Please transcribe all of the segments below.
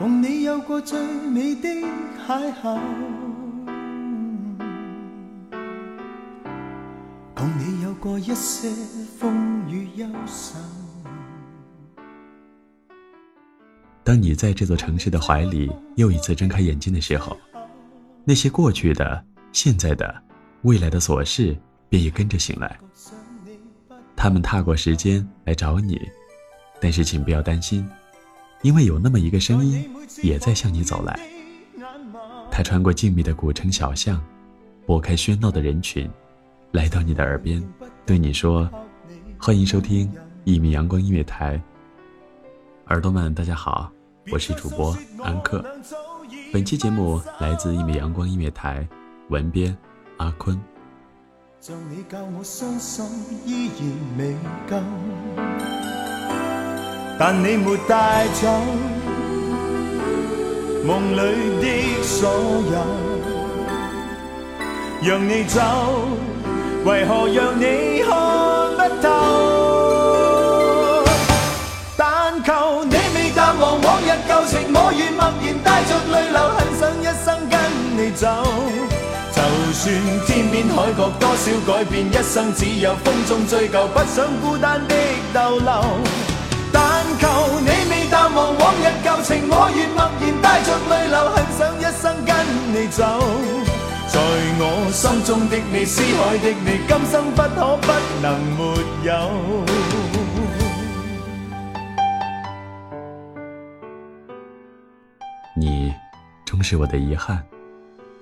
共你有过最美的邂逅，当你在这座城市的怀里又一次睁开眼睛的时候，那些过去的、现在的、未来的琐事便也跟着醒来。他们踏过时间来找你，但是请不要担心。因为有那么一个声音，也在向你走来。他穿过静谧的古城小巷，拨开喧闹的人群，来到你的耳边，对你说：“欢迎收听一米阳光音乐台。”耳朵们，大家好，我是主播安克。本期节目来自一米阳光音乐台，文编阿坤。但你没带走梦里的所有，让你走，为何让你看不透？但求你未淡忘往日旧情，我愿默然带着泪流，很想一生跟你走。就算天边海角多少改变，一生只有风中追究，不想孤单的逗留。情，我愿默然带着泪流，很想一生跟你走。在我心中的你，思海的你，今生不可不能没有。你终是我的遗憾，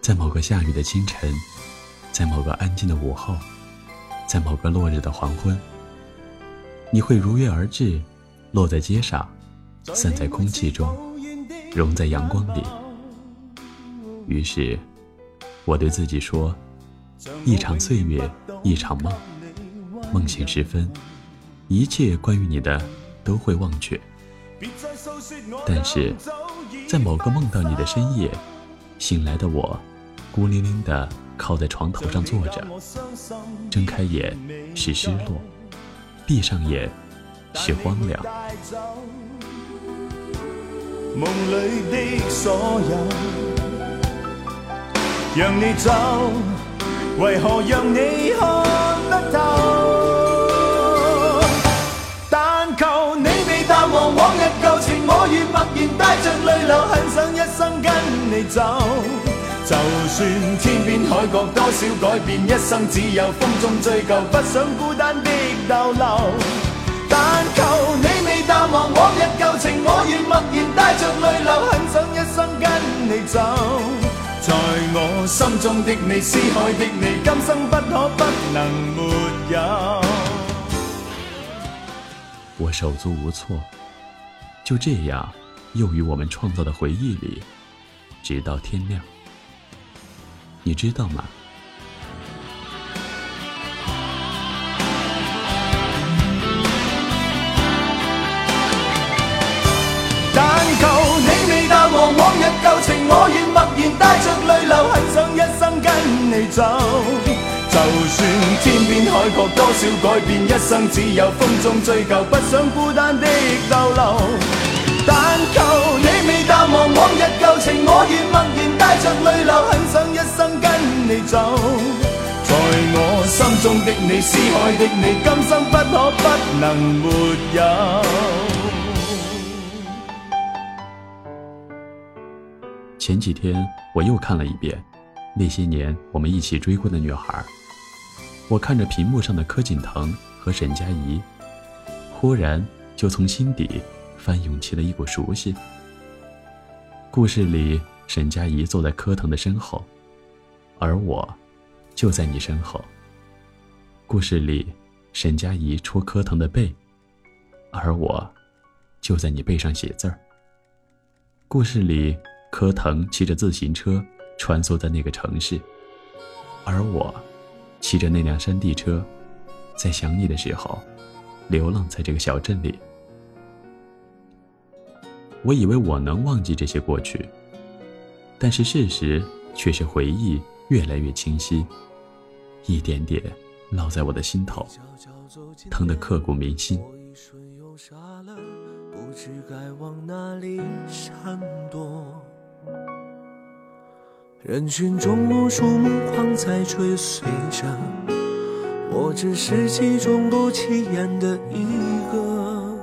在某个下雨的清晨，在某个安静的午后，在某个落日的黄昏，你会如约而至。落在街上，散在空气中，融在阳光里。于是，我对自己说：一场岁月，一场梦。梦醒时分，一切关于你的都会忘却。但是，在某个梦到你的深夜，醒来的我，孤零零地靠在床头上坐着，睁开眼是失落，闭上眼。是荒凉。梦里的所有，让你走，为何让你看不透？但求你未淡忘往日旧情，我愿默然带着泪流，很想一生跟你走。就算天边海角多少改变，一生只有风中追究，不想孤单的逗留。但求你未淡忘往日旧情，我愿默然带着泪流，很想一生跟你走。在我心中的你，思海的你，今生不可不能没有。我手足无措，就这样，又与我们创造的回忆里，直到天亮。你知道吗？你走。就算天边海角多少改变，一生只有风中追究，不想孤单的逗留。但求你未淡忘往日旧情，我愿默然带着泪流，很想一生跟你走。在我心中的你，思海的你，今生不可不能没有。前几天我又看了一遍那些年我们一起追过的女孩。我看着屏幕上的柯景腾和沈佳宜，忽然就从心底翻涌起了一股熟悉。故事里，沈佳宜坐在柯腾的身后，而我，就在你身后。故事里，沈佳宜戳柯腾的背，而我，就在你背上写字儿。故事里，柯腾骑着自行车穿梭在那个城市，而我。骑着那辆山地车，在想你的时候，流浪在这个小镇里。我以为我能忘记这些过去，但是事实却是回忆越来越清晰，一点点烙在我的心头，疼得刻骨铭心。人群中无数目光在追随着，我只是其中不起眼的一个。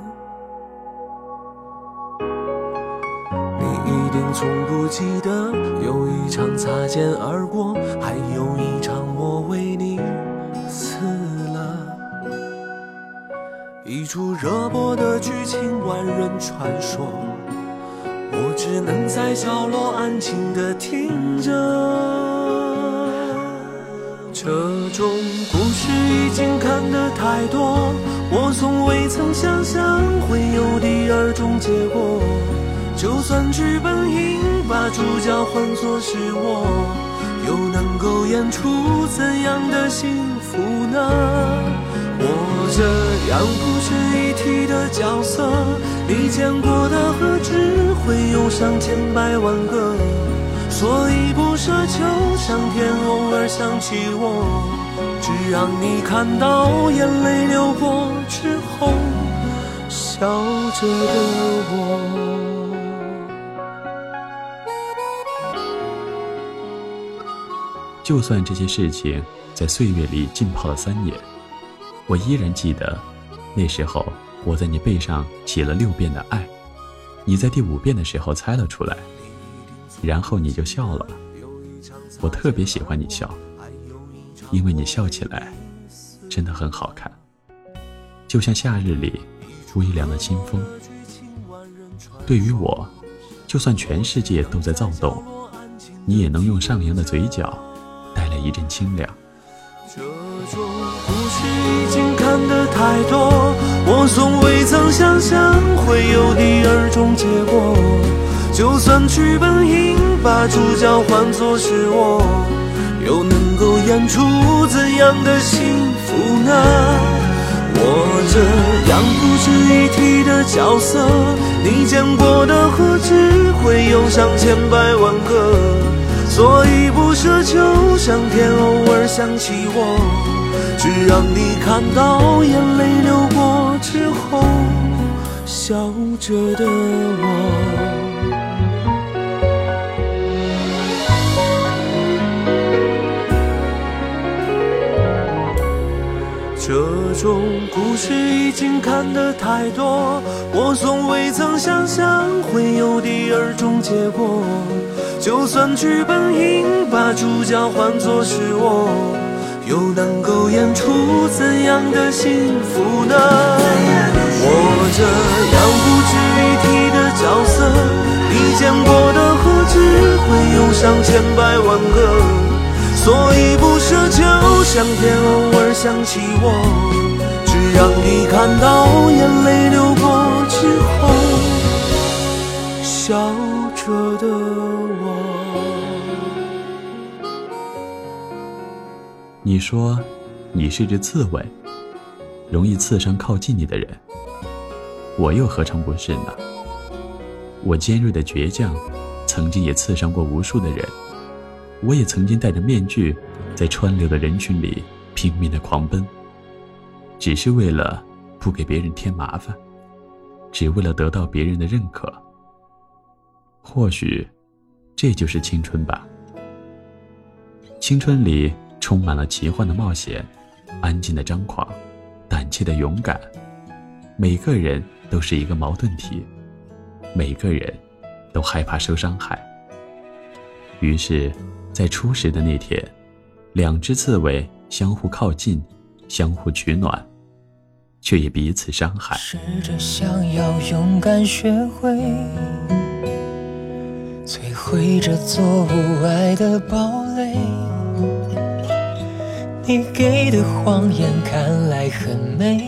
你一定从不记得，有一场擦肩而过，还有一场我为你死了。一出热播的剧情，万人传说。只能在角落安静地听着，这种故事已经看得太多，我从未曾想象会有第二种结果。就算剧本应把主角换作是我，又能够演出怎样的幸福呢？我这样不值一提的角色，你见过的何止会有上千百万个？所以不奢求上天偶尔想起我，只让你看到眼泪流过之后，笑着的我。就算这些事情在岁月里浸泡了三年。我依然记得，那时候我在你背上写了六遍的爱，你在第五遍的时候猜了出来，然后你就笑了。我特别喜欢你笑，因为你笑起来真的很好看，就像夏日里微凉的清风。对于我，就算全世界都在躁动，你也能用上扬的嘴角带来一阵清凉。已经看得太多，我从未曾想象会有第二种结果。就算剧本应把主角换作是我，又能够演出怎样的幸福呢？我这样不值一提的角色，你见过的何止会有上千百万个？所以不奢求上天偶尔想起我。只让你看到眼泪流过之后，笑着的我。这种故事已经看得太多，我从未曾想象会有第二种结果。就算剧本应把主角换作是我。又能够演出怎样的幸福呢？我这样不值一提的角色，你见过的何止会有上千百万个？所以不奢求上天偶尔想起我，只让你看到眼泪流过之后，笑着的你说，你是只刺猬，容易刺伤靠近你的人。我又何尝不是呢？我尖锐的倔强，曾经也刺伤过无数的人。我也曾经戴着面具，在川流的人群里拼命的狂奔，只是为了不给别人添麻烦，只为了得到别人的认可。或许，这就是青春吧。青春里充满了奇幻的冒险，安静的张狂，胆怯的勇敢。每个人都是一个矛盾体，每个人都害怕受伤害。于是。在初识的那天，两只刺猬相互靠近，相互取暖，却也彼此伤害。试着想要勇敢学会，摧毁这座无爱的堡垒。你给的谎言看来很美，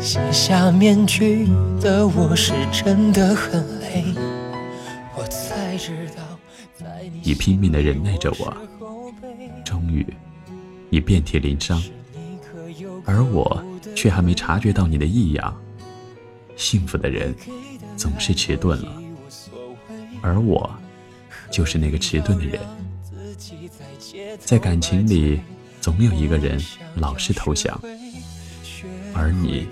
卸下面具的我是真的很累。我才知道。你拼命的忍耐着我，终于，你遍体鳞伤，而我却还没察觉到你的异样。幸福的人总是迟钝了，而我就是那个迟钝的人。在感情里，总有一个人老是投降，而你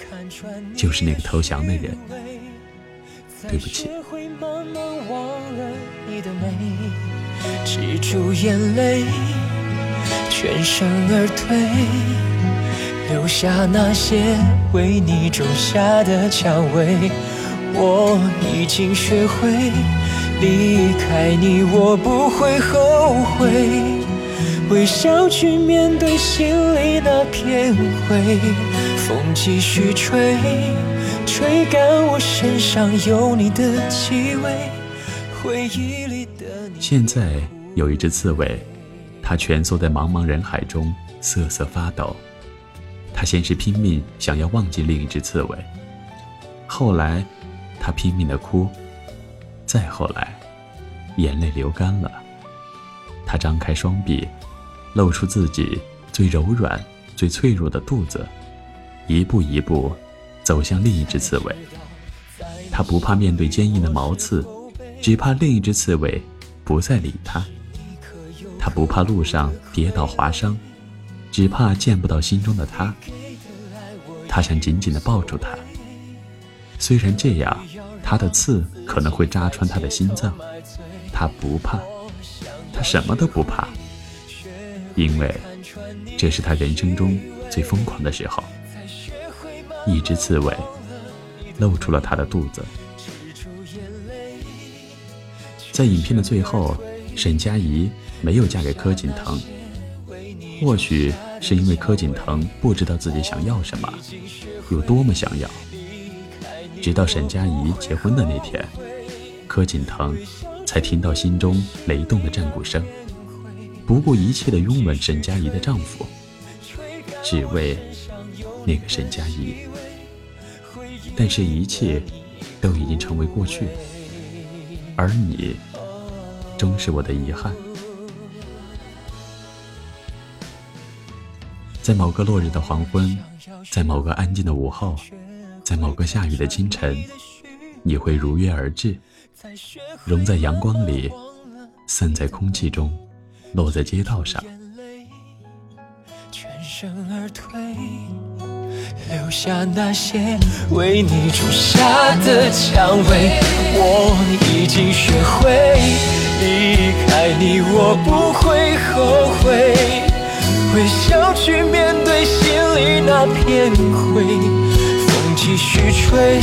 就是那个投降的人。对不起。止住眼泪，全身而退，留下那些为你种下的蔷薇。我已经学会离开你，我不会后悔，微笑去面对心里那片灰。风继续吹，吹干我身上有你的气味，回忆里的你。现在有一只刺猬，它蜷缩在茫茫人海中瑟瑟发抖。它先是拼命想要忘记另一只刺猬，后来，它拼命的哭，再后来，眼泪流干了。它张开双臂，露出自己最柔软、最脆弱的肚子，一步一步走向另一只刺猬。它不怕面对坚硬的毛刺，只怕另一只刺猬。不再理他，他不怕路上跌倒划伤，只怕见不到心中的他。他想紧紧地抱住他，虽然这样，他的刺可能会扎穿他的心脏，他不怕，他什么都不怕，因为这是他人生中最疯狂的时候。一只刺猬露出了他的肚子。在影片的最后，沈佳宜没有嫁给柯景腾，或许是因为柯景腾不知道自己想要什么，有多么想要。直到沈佳宜结婚的那天，柯景腾才听到心中雷动的战鼓声，不顾一切的拥吻沈佳宜的丈夫，只为那个沈佳宜。但是，一切都已经成为过去。而你，终是我的遗憾。在某个落日的黄昏，在某个安静的午后，在某个下雨的清晨，你会如约而至，融在阳光里，散在空气中，落在街道上。全身而退留下那些为你种下的蔷薇，我已经学会离开你，我不会后悔，微笑去面对心里那片灰。风继续吹，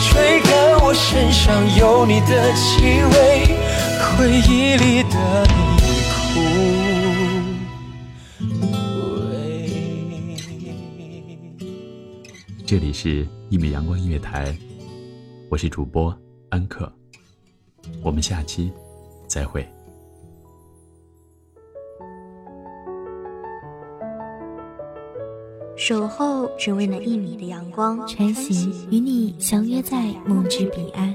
吹干我身上有你的气味，回忆里的你。这里是一米阳光音乐台，我是主播安克，我们下期再会。守候只为那一米的阳光，穿行与你相约在梦之彼岸。